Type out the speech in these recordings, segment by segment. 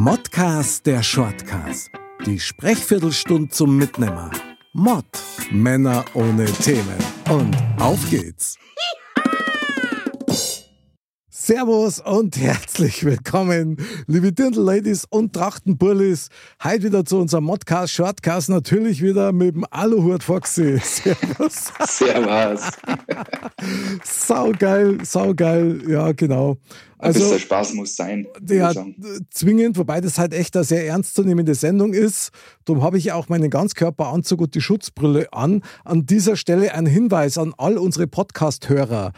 Modcast der Shortcast. Die Sprechviertelstunde zum Mitnehmer. Mod. Männer ohne Themen. Und auf geht's. Servus und herzlich willkommen, liebe Dirndl-Ladies und Trachtenbullis. Heute wieder zu unserem Modcast, Shortcast, natürlich wieder mit dem Aluhut Foxy. Servus. Servus. saugeil, saugeil, ja genau. Also, Ein bisschen Spaß muss sein. Ja, zwingend, wobei das halt echt eine sehr ernstzunehmende Sendung ist. Darum habe ich auch meinen Ganzkörperanzug und die Schutzbrille an. An dieser Stelle ein Hinweis an all unsere Podcast-Hörer.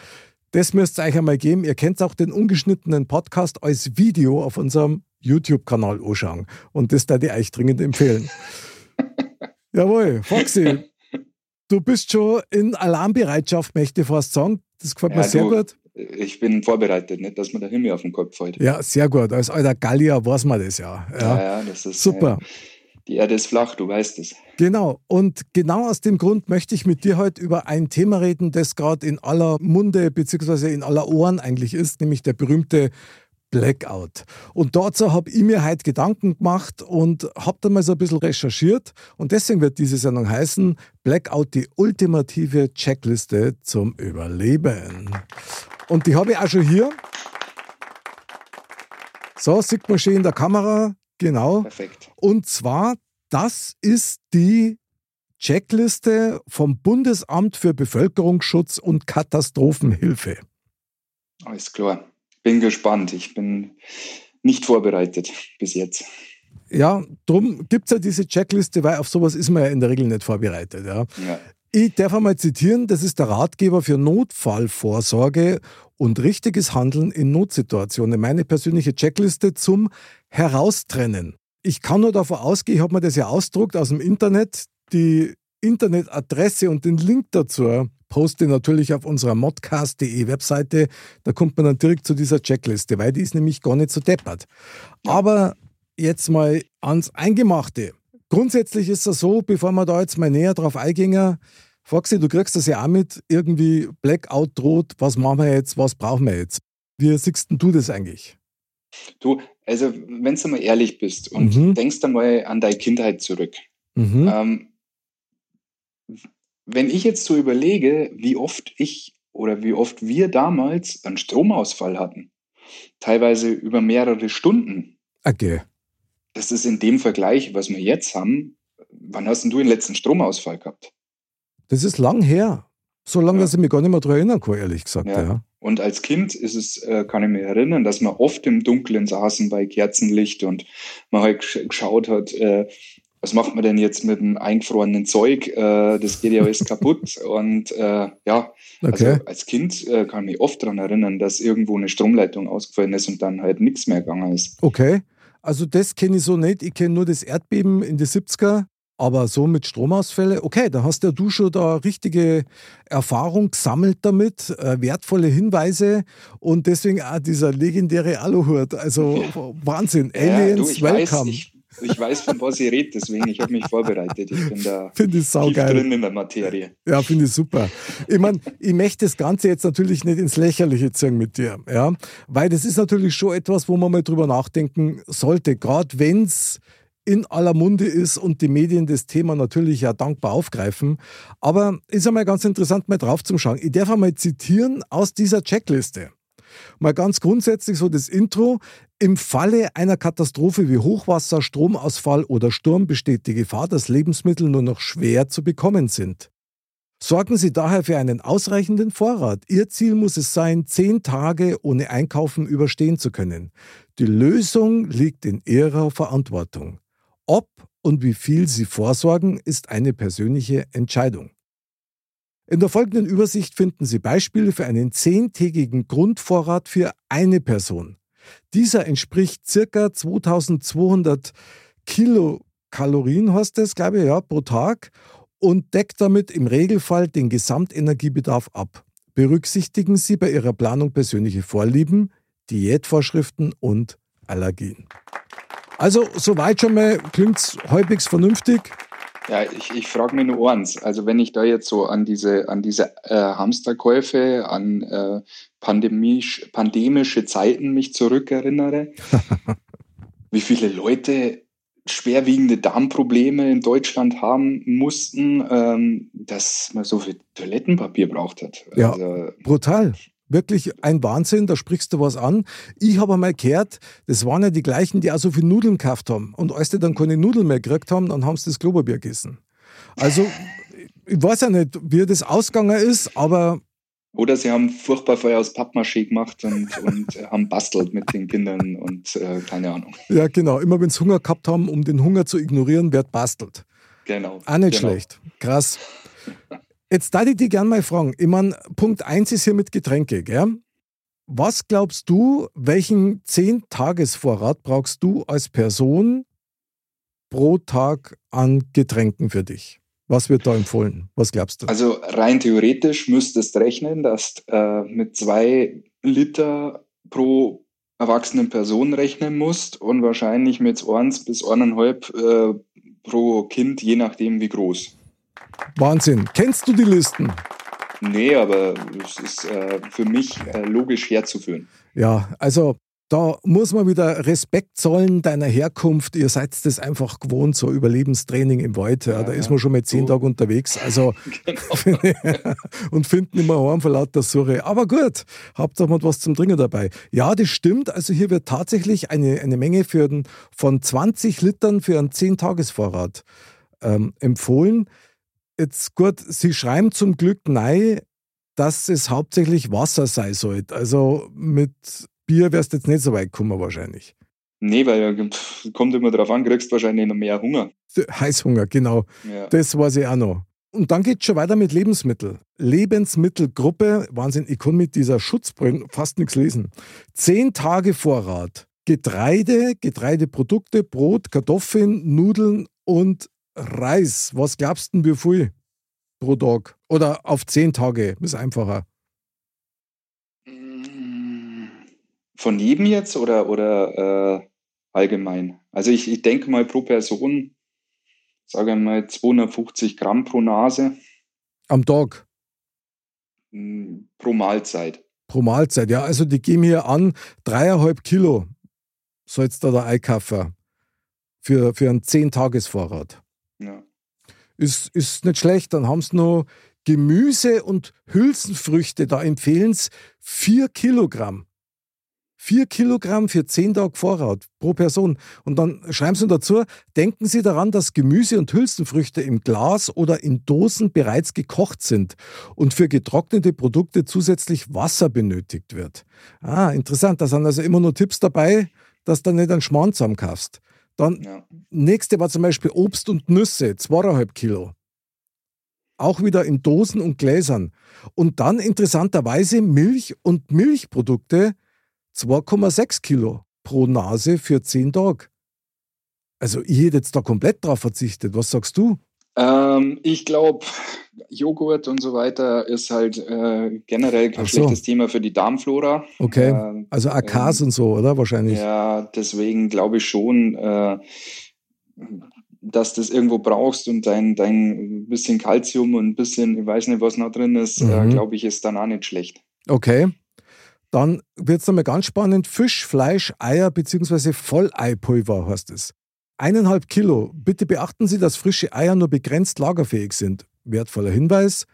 Das müsst ihr euch einmal geben. Ihr könnt auch den ungeschnittenen Podcast als Video auf unserem YouTube-Kanal anschauen. Und das da ich euch dringend empfehlen. Jawohl, Foxy, du bist schon in Alarmbereitschaft, möchte ich fast sagen. Das gefällt mir ja, sehr du, gut. Ich bin vorbereitet, nicht, dass mir der Himmel auf den Kopf fällt. Ja, sehr gut. Als alter Gallier weiß man das ja. Ja, ja, ja das ist super. Ja, die Erde ist flach, du weißt es. Genau. Und genau aus dem Grund möchte ich mit dir heute über ein Thema reden, das gerade in aller Munde bzw. in aller Ohren eigentlich ist, nämlich der berühmte Blackout. Und dazu habe ich mir heute Gedanken gemacht und habe da mal so ein bisschen recherchiert. Und deswegen wird diese Sendung heißen Blackout, die ultimative Checkliste zum Überleben. Und die habe ich auch schon hier. So, sieht man schön in der Kamera. Genau. Perfekt. Und zwar, das ist die Checkliste vom Bundesamt für Bevölkerungsschutz und Katastrophenhilfe. Alles klar. Bin gespannt. Ich bin nicht vorbereitet bis jetzt. Ja, darum gibt es ja diese Checkliste, weil auf sowas ist man ja in der Regel nicht vorbereitet. Ja. ja. Ich darf einmal zitieren, das ist der Ratgeber für Notfallvorsorge und richtiges Handeln in Notsituationen. Meine persönliche Checkliste zum Heraustrennen. Ich kann nur davon ausgehen, ich habe mir das ja ausdruckt aus dem Internet, die Internetadresse und den Link dazu poste natürlich auf unserer modcast.de Webseite. Da kommt man dann direkt zu dieser Checkliste, weil die ist nämlich gar nicht so deppert. Aber jetzt mal ans Eingemachte. Grundsätzlich ist es so, bevor wir da jetzt mal näher drauf eingehen, Foxy, du kriegst das ja auch mit, irgendwie Blackout droht, was machen wir jetzt, was brauchen wir jetzt? Wie siehst du das eigentlich? Du, also wenn du mal ehrlich bist und mhm. denkst einmal an deine Kindheit zurück. Mhm. Ähm, wenn ich jetzt so überlege, wie oft ich oder wie oft wir damals einen Stromausfall hatten, teilweise über mehrere Stunden. Okay. Das ist in dem Vergleich, was wir jetzt haben. Wann hast denn du den letzten Stromausfall gehabt? Das ist lang her. So lange, ja. dass ich mich gar nicht mehr daran erinnern kann, ehrlich gesagt. Ja. ja. Und als Kind ist es, äh, kann ich mich erinnern, dass wir oft im Dunkeln saßen bei Kerzenlicht und man halt geschaut hat, äh, was macht man denn jetzt mit dem eingefrorenen Zeug? Äh, das geht ja alles kaputt. Und äh, ja, also okay. also als Kind kann ich mich oft daran erinnern, dass irgendwo eine Stromleitung ausgefallen ist und dann halt nichts mehr gegangen ist. Okay. Also das kenne ich so nicht. Ich kenne nur das Erdbeben in den 70er. Aber so mit Stromausfälle, okay, da hast ja du schon da richtige Erfahrung gesammelt damit, äh, wertvolle Hinweise und deswegen auch dieser legendäre Aluhut. Also Wahnsinn, Aliens, ja, du, welcome. Weiß, ich, ich, weiß, von was ihr redet, deswegen ich habe mich vorbereitet. Ich bin da find ich tief drin in der Materie. Ja, finde ich super. Ich meine, ich möchte das Ganze jetzt natürlich nicht ins Lächerliche ziehen mit dir, ja, weil das ist natürlich schon etwas, wo man mal drüber nachdenken sollte, gerade wenn es in aller Munde ist und die Medien das Thema natürlich ja dankbar aufgreifen. Aber ist einmal ganz interessant, mal drauf zu schauen. Ich darf einmal zitieren aus dieser Checkliste. Mal ganz grundsätzlich so das Intro. Im Falle einer Katastrophe wie Hochwasser, Stromausfall oder Sturm besteht die Gefahr, dass Lebensmittel nur noch schwer zu bekommen sind. Sorgen Sie daher für einen ausreichenden Vorrat. Ihr Ziel muss es sein, zehn Tage ohne Einkaufen überstehen zu können. Die Lösung liegt in Ihrer Verantwortung. Ob und wie viel Sie vorsorgen, ist eine persönliche Entscheidung. In der folgenden Übersicht finden Sie Beispiele für einen zehntägigen Grundvorrat für eine Person. Dieser entspricht ca. 2200 Kilokalorien, heißt es, glaube ich, ja, pro Tag und deckt damit im Regelfall den Gesamtenergiebedarf ab. Berücksichtigen Sie bei Ihrer Planung persönliche Vorlieben, Diätvorschriften und Allergien. Also, soweit schon mal klingt es halbwegs vernünftig. Ja, ich, ich frage mich nur eins. Also, wenn ich da jetzt so an diese, an diese äh, Hamsterkäufe, an äh, pandemisch, pandemische Zeiten mich zurückerinnere, wie viele Leute schwerwiegende Darmprobleme in Deutschland haben mussten, ähm, dass man so viel Toilettenpapier braucht hat. Ja, also, brutal. Wirklich ein Wahnsinn, da sprichst du was an. Ich habe einmal gehört, das waren ja die gleichen, die auch so viel Nudeln gekauft haben. Und als die dann keine Nudeln mehr gekriegt haben, dann haben sie das Klopapier gegessen. Also, ich weiß ja nicht, wie das ausgegangen ist, aber oder sie haben furchtbar Feuer aus Pappmaché gemacht und, und haben bastelt mit den Kindern und äh, keine Ahnung. Ja, genau. Immer wenn sie Hunger gehabt haben, um den Hunger zu ignorieren, wird bastelt. Genau. Auch nicht genau. schlecht. Krass. Jetzt darf ich dich gerne mal fragen. Ich meine, Punkt 1 ist hier mit Getränke, gell? Was glaubst du, welchen 10-Tages-Vorrat brauchst du als Person pro Tag an Getränken für dich? Was wird da empfohlen? Was glaubst du? Also rein theoretisch müsstest rechnen, dass äh, mit zwei Liter pro erwachsenen Person rechnen musst und wahrscheinlich mit 1 bis 1,5 äh, pro Kind, je nachdem wie groß. Wahnsinn. Kennst du die Listen? Nee, aber es ist äh, für mich äh, logisch herzuführen. Ja, also da muss man wieder Respekt zollen deiner Herkunft. Ihr seid das einfach gewohnt, so Überlebenstraining im Wald. Ja, da ist man schon mal zehn so. Tage unterwegs. Also genau. und finden immer heim vor lauter Surre. Aber gut, habt ihr mal was zum Dringen dabei. Ja, das stimmt. Also hier wird tatsächlich eine, eine Menge für den, von 20 Litern für einen 10-Tages-Vorrat ähm, empfohlen. Jetzt gut, Sie schreiben zum Glück nein, dass es hauptsächlich Wasser sein sollte. Also mit Bier wärst du jetzt nicht so weit gekommen wahrscheinlich. Nee, weil pff, kommt immer drauf an, kriegst wahrscheinlich noch mehr Hunger. Heißhunger, genau. Ja. Das weiß ich auch noch. Und dann geht es schon weiter mit Lebensmitteln. Lebensmittelgruppe, Wahnsinn, ich kann mit dieser Schutzbrille fast nichts lesen. Zehn Tage Vorrat. Getreide, Getreideprodukte, Brot, Kartoffeln, Nudeln und Reis. Was glaubst du, wie viel pro Tag? Oder auf zehn Tage, ist einfacher. Von jedem jetzt oder, oder äh, allgemein? Also ich, ich denke mal pro Person, sage mal 250 Gramm pro Nase. Am Tag? Hm, pro Mahlzeit. Pro Mahlzeit, ja. Also die geben hier an, dreieinhalb Kilo sollst du da einkaufen für, für einen 10-Tages-Vorrat. Ja. Ist, ist nicht schlecht. Dann haben sie noch Gemüse und Hülsenfrüchte. Da empfehlen sie 4 Kilogramm. 4 Kilogramm für 10 Tage Vorrat pro Person. Und dann schreiben Sie dazu, denken Sie daran, dass Gemüse und Hülsenfrüchte im Glas oder in Dosen bereits gekocht sind und für getrocknete Produkte zusätzlich Wasser benötigt wird. Ah, interessant. Da sind also immer nur Tipps dabei, dass du nicht einen Schmarrn zusammenkaufst. Dann, ja. nächste war zum Beispiel Obst und Nüsse, 2,5 Kilo. Auch wieder in Dosen und Gläsern. Und dann interessanterweise Milch und Milchprodukte 2,6 Kilo pro Nase für 10 Tage. Also ich hätte jetzt da komplett drauf verzichtet. Was sagst du? Ähm, ich glaube, Joghurt und so weiter ist halt äh, generell kein so. schlechtes Thema für die Darmflora. Okay, äh, also AKs äh, und so, oder? Wahrscheinlich. Ja, deswegen glaube ich schon, äh, dass du das irgendwo brauchst und dein, dein bisschen Kalzium und ein bisschen, ich weiß nicht, was noch drin ist, äh, mhm. glaube ich, ist dann auch nicht schlecht. Okay. Dann wird es nochmal ganz spannend. Fisch, Fleisch, Eier bzw. Volleipulver heißt es. Eineinhalb Kilo. Bitte beachten Sie, dass frische Eier nur begrenzt lagerfähig sind. Wertvoller Hinweis.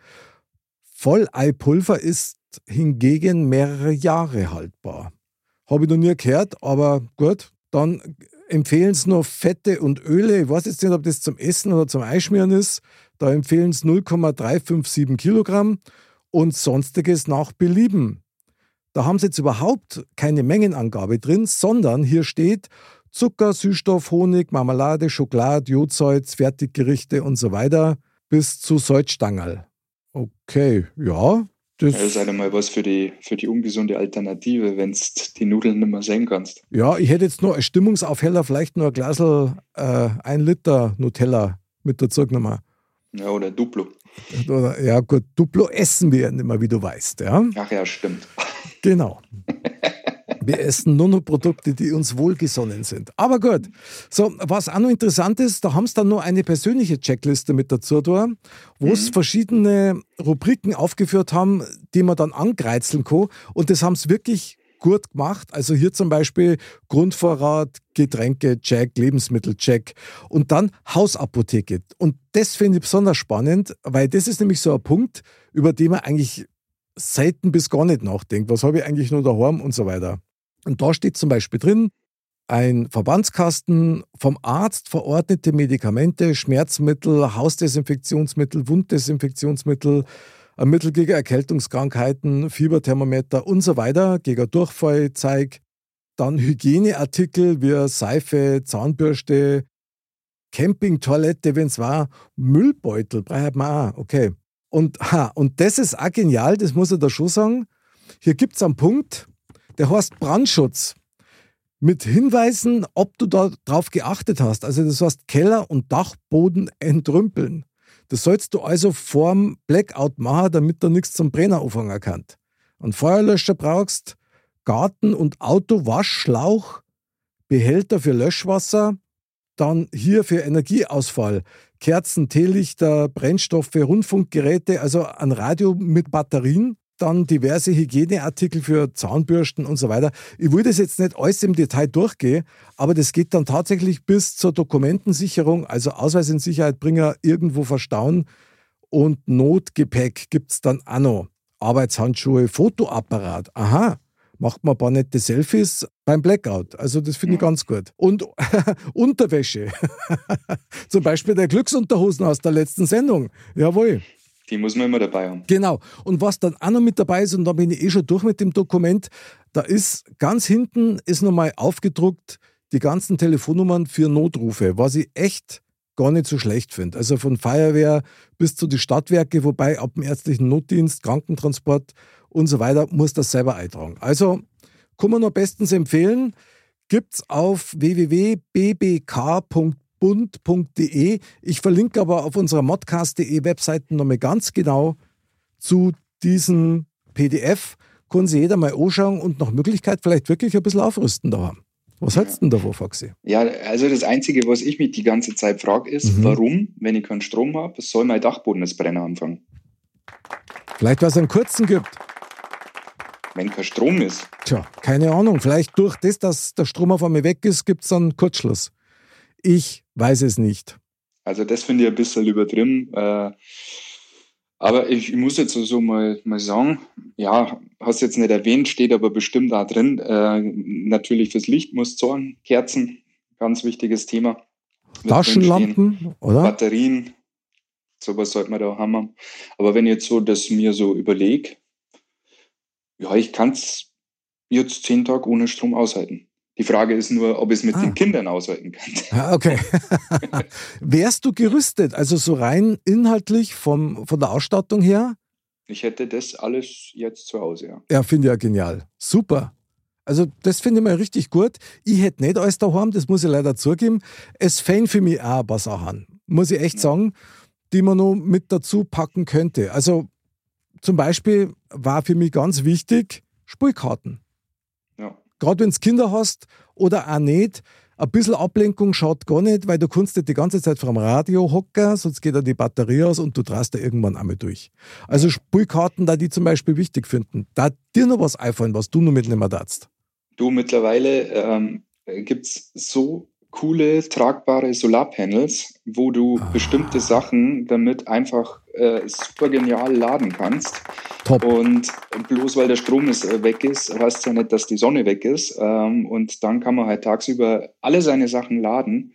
Volleipulver ist hingegen mehrere Jahre haltbar. Habe ich noch nie gehört, aber gut. Dann empfehlen es nur Fette und Öle. Ich weiß jetzt nicht, ob das zum Essen oder zum Einschmieren ist. Da empfehlen es 0,357 Kilogramm und sonstiges nach Belieben. Da haben sie jetzt überhaupt keine Mengenangabe drin, sondern hier steht Zucker, Süßstoff, Honig, Marmelade, Schokolade, Jodsalz, Fertiggerichte und so weiter bis zu Salzstangerl. Okay, ja. Das, das ist einmal was für die, für die ungesunde Alternative, wenn du die Nudeln nicht mehr sehen kannst. Ja, ich hätte jetzt nur als Stimmungsaufheller vielleicht nur ein Glas, äh, ein Liter Nutella mit dazu genommen. Ja, oder Duplo. Oder, ja, gut, Duplo essen wir nicht mehr, wie du weißt. Ja? Ach ja, stimmt. Genau. Wir essen nur noch Produkte, die uns wohlgesonnen sind. Aber gut. So, was auch noch interessant ist, da haben sie dann noch eine persönliche Checkliste mit dazu da, wo es mhm. verschiedene Rubriken aufgeführt haben, die man dann angreizeln kann. Und das haben sie wirklich gut gemacht. Also hier zum Beispiel Grundvorrat, Getränke, Check, Lebensmittel, Check. Und dann Hausapotheke. Und das finde ich besonders spannend, weil das ist nämlich so ein Punkt, über den man eigentlich selten bis gar nicht nachdenkt. Was habe ich eigentlich nur daheim und so weiter. Und da steht zum Beispiel drin, ein Verbandskasten, vom Arzt verordnete Medikamente, Schmerzmittel, Hausdesinfektionsmittel, Wunddesinfektionsmittel, Mittel gegen Erkältungskrankheiten, Fieberthermometer und so weiter, gegen Durchfall, Zeig. Dann Hygieneartikel wie Seife, Zahnbürste, Campingtoilette, wenn es war, Müllbeutel, braucht man auch, okay. Und, ha, und das ist auch genial, das muss ich da schon sagen. Hier gibt es einen Punkt, der heißt Brandschutz. Mit Hinweisen, ob du darauf geachtet hast. Also das heißt Keller und Dachboden entrümpeln. Das sollst du also vorm Blackout machen, damit da nichts zum Brenner anfangen kann. Ein Feuerlöscher brauchst, Garten- und Autowaschschlauch, Behälter für Löschwasser, dann hier für Energieausfall, Kerzen, Teelichter, Brennstoffe, Rundfunkgeräte, also ein Radio mit Batterien, dann diverse Hygieneartikel für Zahnbürsten und so weiter. Ich will das jetzt nicht alles im Detail durchgehen, aber das geht dann tatsächlich bis zur Dokumentensicherung, also Ausweis in Sicherheitbringer irgendwo verstauen und Notgepäck gibt es dann auch noch. Arbeitshandschuhe, Fotoapparat. Aha, macht man ein paar nette Selfies beim Blackout. Also das finde ich ganz gut. Und Unterwäsche. Zum Beispiel der Glücksunterhosen aus der letzten Sendung. Jawohl. Die muss man immer dabei haben. Genau. Und was dann auch noch mit dabei ist, und da bin ich eh schon durch mit dem Dokument, da ist ganz hinten ist nochmal aufgedruckt die ganzen Telefonnummern für Notrufe, was ich echt gar nicht so schlecht finde. Also von Feuerwehr bis zu den Stadtwerke, wobei ab dem ärztlichen Notdienst, Krankentransport und so weiter muss das selber eintragen. Also kann man nur bestens empfehlen. Gibt es auf www.bbk.de bund.de. Ich verlinke aber auf unserer modcast.de Webseite nochmal ganz genau zu diesem PDF. Können Sie jeder mal anschauen und nach Möglichkeit vielleicht wirklich ein bisschen aufrüsten da haben. Was hältst du denn davon, Foxy? Ja, also das Einzige, was ich mich die ganze Zeit frage, ist, mhm. warum, wenn ich keinen Strom habe, soll mein Dachboden das Brenner anfangen? Vielleicht, weil es einen kurzen gibt. Wenn kein Strom ist. Tja, keine Ahnung. Vielleicht durch das, dass der Strom auf einmal weg ist, gibt es einen Kurzschluss. Ich weiß es nicht. Also das finde ich ein bisschen übertrieben. Äh, aber ich, ich, muss jetzt so mal, mal sagen, ja, hast jetzt nicht erwähnt, steht aber bestimmt da drin. Äh, natürlich fürs Licht muss zorn, Kerzen, ganz wichtiges Thema. Taschenlampen, oder? Batterien, sowas sollte man da haben. Aber wenn ich jetzt so das mir so überlege, ja, ich kann es jetzt zehn Tage ohne Strom aushalten. Die Frage ist nur, ob ich es mit ah. den Kindern aushalten kann. Ah, okay. Wärst du gerüstet, also so rein inhaltlich vom, von der Ausstattung her? Ich hätte das alles jetzt zu Hause, ja. Ja, finde ich ja genial. Super. Also, das finde ich mal richtig gut. Ich hätte nicht alles daheim, das muss ich leider zugeben. Es fängt für mich auch ein paar Sachen, muss ich echt sagen, die man noch mit dazu packen könnte. Also, zum Beispiel war für mich ganz wichtig Spielkarten gerade wenn du Kinder hast oder auch nicht, ein bisschen Ablenkung schaut gar nicht, weil du kannst nicht die ganze Zeit vor dem Radio hocken, sonst geht da die Batterie aus und du drast da irgendwann einmal durch. Also Spielkarten, da die zum Beispiel wichtig finden. Da dir noch was einfallen, was du noch mitnehmen darfst. Du, mittlerweile ähm, gibt es so coole, tragbare Solarpanels, wo du ah. bestimmte Sachen damit einfach äh, super genial laden kannst. Top. Und bloß weil der Strom ist, äh, weg ist, heißt es ja nicht, dass die Sonne weg ist. Ähm, und dann kann man halt tagsüber alle seine Sachen laden.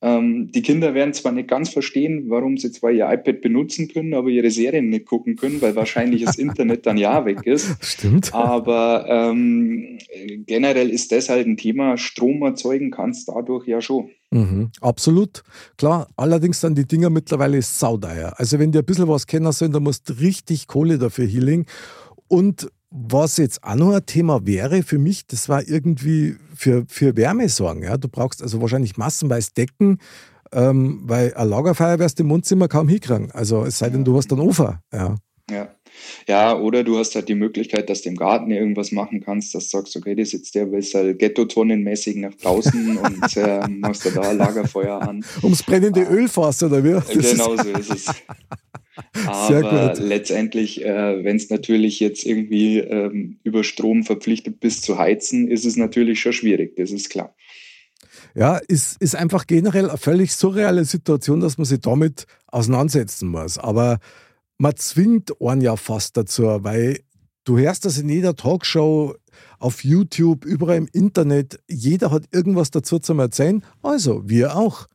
Ähm, die Kinder werden zwar nicht ganz verstehen, warum sie zwar ihr iPad benutzen können, aber ihre Serien nicht gucken können, weil wahrscheinlich das Internet dann ja weg ist. Stimmt. Aber ähm, generell ist das halt ein Thema, Strom erzeugen kannst dadurch ja schon. Mhm, absolut. Klar, allerdings dann die Dinger mittlerweile saudeier. Also wenn die ein bisschen was kennen sollen, dann musst du richtig Kohle dafür healing. Und was jetzt auch noch ein Thema wäre für mich, das war irgendwie für, für Wärme sorgen. Ja? Du brauchst also wahrscheinlich massenweise Decken, ähm, weil ein Lagerfeuer wirst du im Wohnzimmer kaum hinkriegen. Also es sei denn, du hast einen Ofen. Ja. ja. Ja, oder du hast halt die Möglichkeit, dass du im Garten irgendwas machen kannst, dass du sagst, okay, das ist der halt Ghetto-Tonnenmäßig nach draußen und äh, machst du da Lagerfeuer an. Ums brennende Öl fährst, oder wie? Genau so ist es. Aber letztendlich, äh, wenn es natürlich jetzt irgendwie ähm, über Strom verpflichtet bist zu heizen, ist es natürlich schon schwierig, das ist klar. Ja, ist, ist einfach generell eine völlig surreale Situation, dass man sich damit auseinandersetzen muss. Aber man zwingt einen ja fast dazu, weil du hörst das in jeder Talkshow, auf YouTube, überall im Internet. Jeder hat irgendwas dazu zu erzählen. Also, wir auch.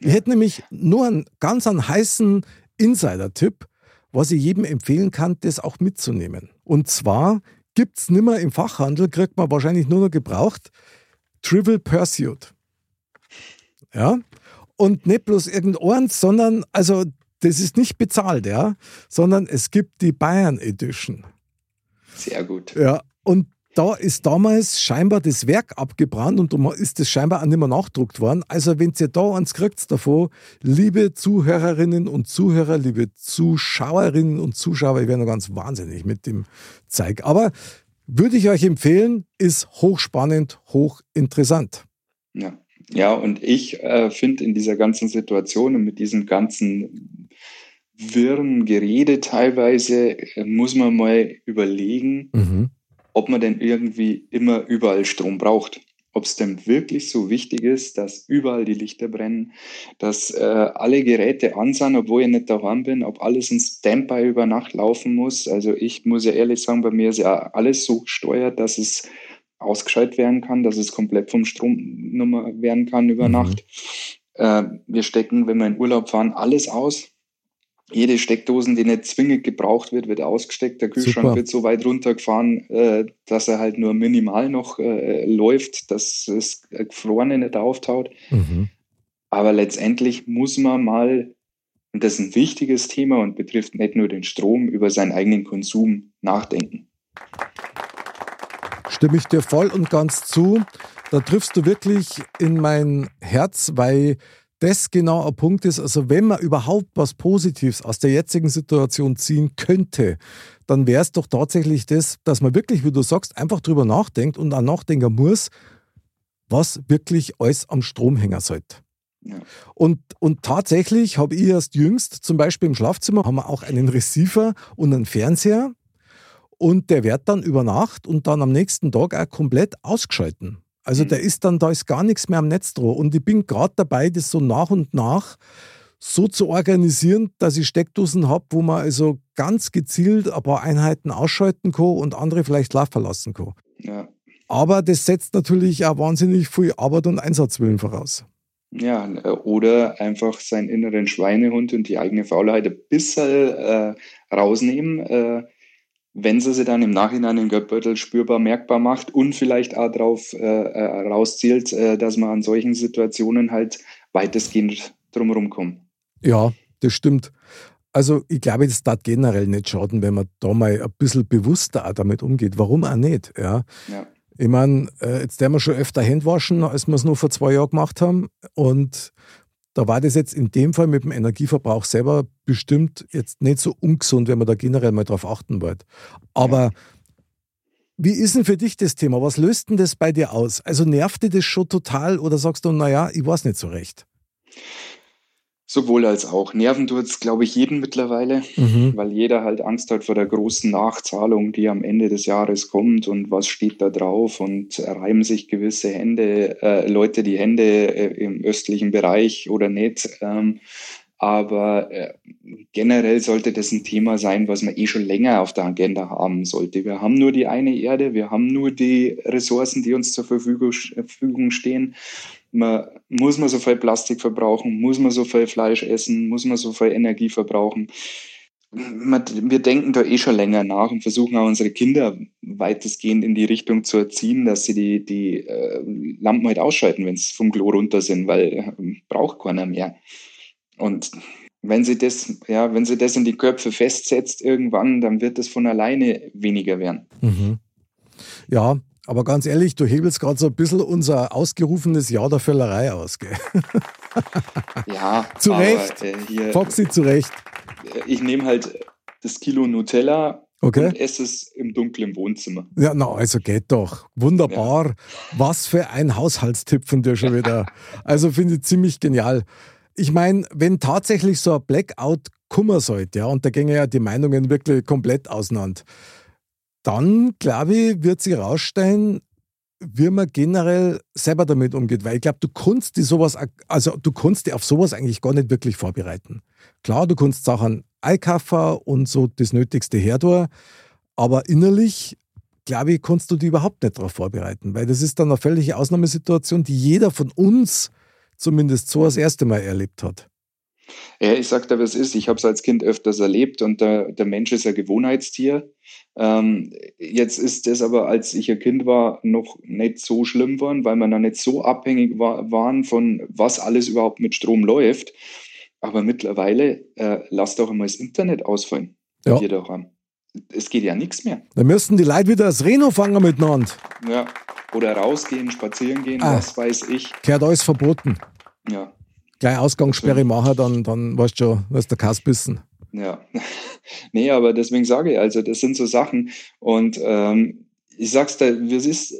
Ich hätte nämlich nur einen ganz einen heißen Insider-Tipp, was ich jedem empfehlen kann, das auch mitzunehmen. Und zwar gibt es nimmer im Fachhandel, kriegt man wahrscheinlich nur noch gebraucht, Trivial Pursuit. Ja? Und nicht bloß irgendeins, sondern, also das ist nicht bezahlt, ja, sondern es gibt die Bayern Edition. Sehr gut. Ja, und da ist damals scheinbar das Werk abgebrannt und ist das scheinbar auch nicht mehr nachgedruckt worden. Also wenn ihr da eins kriegt davon, liebe Zuhörerinnen und Zuhörer, liebe Zuschauerinnen und Zuschauer, ich wäre noch ganz wahnsinnig mit dem Zeig. Aber würde ich euch empfehlen, ist hochspannend, hochinteressant. Ja, ja und ich äh, finde in dieser ganzen Situation und mit diesem ganzen wirren Gerede teilweise, äh, muss man mal überlegen, mhm ob man denn irgendwie immer überall Strom braucht. Ob es denn wirklich so wichtig ist, dass überall die Lichter brennen, dass äh, alle Geräte an sind, obwohl ich nicht daheim bin, ob alles in Standby über Nacht laufen muss. Also ich muss ja ehrlich sagen, bei mir ist ja alles so gesteuert, dass es ausgeschaltet werden kann, dass es komplett vom Stromnummer werden kann über mhm. Nacht. Äh, wir stecken, wenn wir in Urlaub fahren, alles aus jede Steckdosen, die nicht zwingend gebraucht wird, wird ausgesteckt. Der Kühlschrank Super. wird so weit runtergefahren, äh, dass er halt nur minimal noch äh, läuft, dass das Gefrorene nicht auftaut. Mhm. Aber letztendlich muss man mal, und das ist ein wichtiges Thema und betrifft nicht nur den Strom, über seinen eigenen Konsum nachdenken. Stimme ich dir voll und ganz zu. Da triffst du wirklich in mein Herz, weil das genau ein Punkt ist, also wenn man überhaupt was Positives aus der jetzigen Situation ziehen könnte, dann wäre es doch tatsächlich das, dass man wirklich, wie du sagst, einfach drüber nachdenkt und auch nachdenken muss, was wirklich alles am Strom hängen sollte. Ja. Und, und tatsächlich habe ich erst jüngst, zum Beispiel im Schlafzimmer, haben wir auch einen Receiver und einen Fernseher und der wird dann über Nacht und dann am nächsten Tag auch komplett ausgeschalten. Also mhm. der ist dann, da ist gar nichts mehr am Netz drauf. Und ich bin gerade dabei, das so nach und nach so zu organisieren, dass ich Steckdosen habe, wo man also ganz gezielt ein paar Einheiten ausschalten kann und andere vielleicht laufen lassen kann. Ja. Aber das setzt natürlich auch wahnsinnig viel Arbeit und Einsatzwillen voraus. Ja, oder einfach seinen inneren Schweinehund und die eigene Faulheit ein bisschen äh, rausnehmen. Äh, wenn sie sie dann im Nachhinein im Geldbeutel spürbar merkbar macht und vielleicht auch darauf äh, äh, rauszielt, äh, dass man an solchen Situationen halt weitestgehend drumherum kommt. Ja, das stimmt. Also ich glaube, das darf generell nicht schaden, wenn man da mal ein bisschen bewusster damit umgeht. Warum auch nicht? Ja. ja. Ich meine, äh, jetzt werden wir schon öfter Hände waschen, als wir es nur vor zwei Jahren gemacht haben. Und da war das jetzt in dem Fall mit dem Energieverbrauch selber bestimmt jetzt nicht so ungesund, wenn man da generell mal drauf achten wollte. Aber wie ist denn für dich das Thema? Was löst denn das bei dir aus? Also nervt dir das schon total oder sagst du, naja, ich weiß nicht so recht? Sowohl als auch. Nerven tut es, glaube ich, jeden mittlerweile, mhm. weil jeder halt Angst hat vor der großen Nachzahlung, die am Ende des Jahres kommt und was steht da drauf und reiben sich gewisse Hände, äh, Leute die Hände äh, im östlichen Bereich oder nicht. Ähm, aber äh, generell sollte das ein Thema sein, was man eh schon länger auf der Agenda haben sollte. Wir haben nur die eine Erde, wir haben nur die Ressourcen, die uns zur Verfügung, Verfügung stehen man, muss man so viel Plastik verbrauchen? Muss man so viel Fleisch essen? Muss man so viel Energie verbrauchen? wir denken da eh schon länger nach und versuchen auch unsere Kinder weitestgehend in die Richtung zu erziehen, dass sie die, die äh, Lampen halt ausschalten, wenn sie vom Klo runter sind, weil äh, braucht keiner mehr. Und wenn sie das, ja, wenn sie das in die Köpfe festsetzt irgendwann, dann wird das von alleine weniger werden. Mhm. Ja, aber ganz ehrlich, du hebelst gerade so ein bisschen unser ausgerufenes Jahr der Völlerei aus. Gell? Ja, zu Recht. Äh, hier, Foxy, zu Recht. Äh, ich nehme halt das Kilo Nutella okay. und esse es im dunklen Wohnzimmer. Ja, na, also geht doch. Wunderbar. Ja. Was für ein Haushaltstipp von dir schon wieder. Also finde ich ziemlich genial. ich meine, wenn tatsächlich so ein Blackout kommen sollte, ja, und da gingen ja die Meinungen wirklich komplett auseinander, dann glaube ich, wird sich herausstellen, wie man generell selber damit umgeht. Weil ich glaube, du kannst die sowas, also du kannst dich auf sowas eigentlich gar nicht wirklich vorbereiten. Klar, du kannst Sachen einkaufen und so das Nötigste herdurch, aber innerlich, glaube ich, kannst du dich überhaupt nicht darauf vorbereiten, weil das ist dann eine völlige Ausnahmesituation, die jeder von uns zumindest so das erste Mal erlebt hat. Ja, ich sag dir, was ist. Ich habe es als Kind öfters erlebt und der, der Mensch ist ein Gewohnheitstier. Ähm, jetzt ist das aber, als ich ein Kind war, noch nicht so schlimm geworden, weil man noch nicht so abhängig war, waren von was alles überhaupt mit Strom läuft. Aber mittlerweile äh, lass doch einmal das Internet ausfallen. Ja. Wir doch an. Es geht ja nichts mehr. Da müssten die Leute wieder das Reno fangen miteinander. Ja. Oder rausgehen, spazieren gehen, ah, was weiß ich. Gehört alles verboten. Ja. Gleich Ausgangssperre machen, dann, dann weißt du schon, was der Kass bissen. Ja. nee, aber deswegen sage ich, also das sind so Sachen. Und ähm, ich sag's dir, es ist,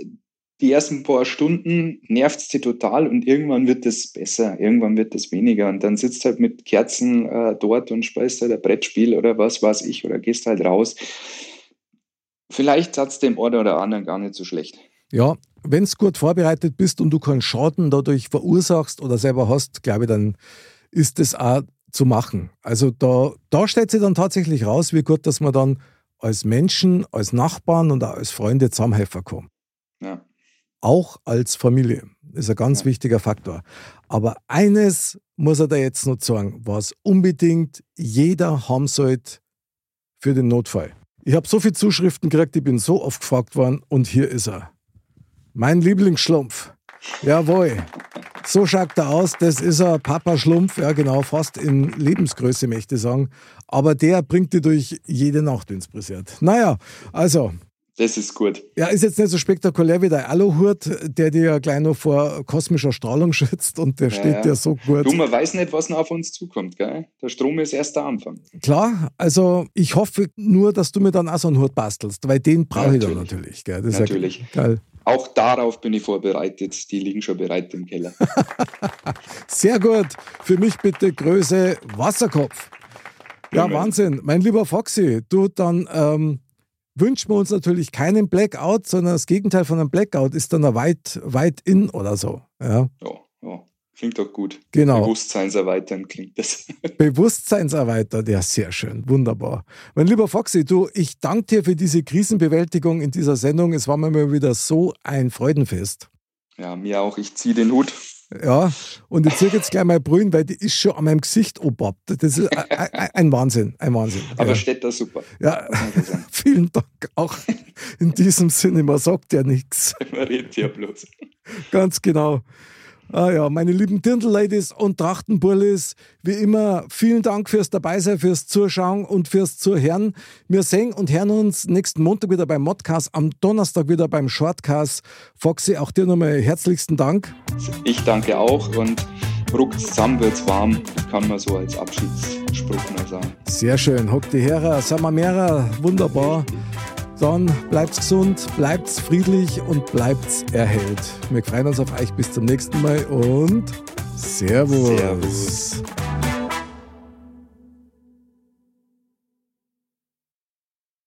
die ersten paar Stunden nervt es dir total und irgendwann wird es besser, irgendwann wird es weniger. Und dann sitzt halt mit Kerzen äh, dort und speist halt ein Brettspiel oder was weiß ich oder gehst halt raus. Vielleicht hat es dem einen oder anderen gar nicht so schlecht. Ja, wenn du gut vorbereitet bist und du keinen Schaden dadurch verursachst oder selber hast, glaube ich, dann ist das auch zu machen. Also da, da stellt sich dann tatsächlich raus, wie gut, dass man dann als Menschen, als Nachbarn und auch als Freunde zusammenhelfen kann. Ja. Auch als Familie. Das ist ein ganz ja. wichtiger Faktor. Aber eines muss er da jetzt noch sagen, was unbedingt jeder haben sollte für den Notfall. Ich habe so viele Zuschriften gekriegt, ich bin so oft gefragt worden und hier ist er. Mein Lieblingsschlumpf. Jawohl. So schaut er aus. Das ist ein Papa-Schlumpf, ja genau, fast in Lebensgröße, möchte ich sagen. Aber der bringt die durch jede Nacht ins Brisiert. Naja, also. Das ist gut. Ja, ist jetzt nicht so spektakulär wie der Aluhut, der dir ja gleich noch vor kosmischer Strahlung schützt und der ja, steht ja so gut. Du, man weiß nicht, was noch auf uns zukommt, gell? Der Strom ist erst der Anfang. Klar, also ich hoffe nur, dass du mir dann auch so einen Hut bastelst, weil den brauche ja, ich dann natürlich. Gell? Das natürlich. Ja geil. Auch darauf bin ich vorbereitet. Die liegen schon bereit im Keller. Sehr gut. Für mich bitte Größe Wasserkopf. Ja, Amen. Wahnsinn. Mein lieber Foxy, du, dann ähm, wünschen wir uns natürlich keinen Blackout, sondern das Gegenteil von einem Blackout ist dann ein weit, weit in oder so. Ja, ja. ja. Klingt doch gut. Genau. Bewusstseinserweitern klingt das. Bewusstseinserweitert, ja, sehr schön. Wunderbar. Mein lieber Foxy, du, ich danke dir für diese Krisenbewältigung in dieser Sendung. Es war mir mal wieder so ein Freudenfest. Ja, mir auch. Ich ziehe den Hut. Ja, und ich ziehe jetzt gleich mal brühen, weil die ist schon an meinem Gesicht obappt. Das ist ein Wahnsinn, ein Wahnsinn. Aber ja. steht da super. Ja, vielen Dank auch in diesem Sinne. Man sagt ja nichts. Man redet ja bloß. Ganz genau. Ah ja, meine lieben Dirndl-Ladies und Trachtenbullis, wie immer, vielen Dank fürs Dabeisein, fürs Zuschauen und fürs Zuhören. Wir sehen und hören uns nächsten Montag wieder beim Modcast, am Donnerstag wieder beim Shortcast. Foxy, auch dir nochmal herzlichsten Dank. Ich danke auch und ruckt zusammen wird's warm, kann man so als Abschiedsspruch mal sagen. Sehr schön, hock die Herer, Samamera, wunderbar. Dann bleibt's gesund, bleibt's friedlich und bleibt's erhellt. Wir freuen uns auf euch bis zum nächsten Mal und Servus. Servus.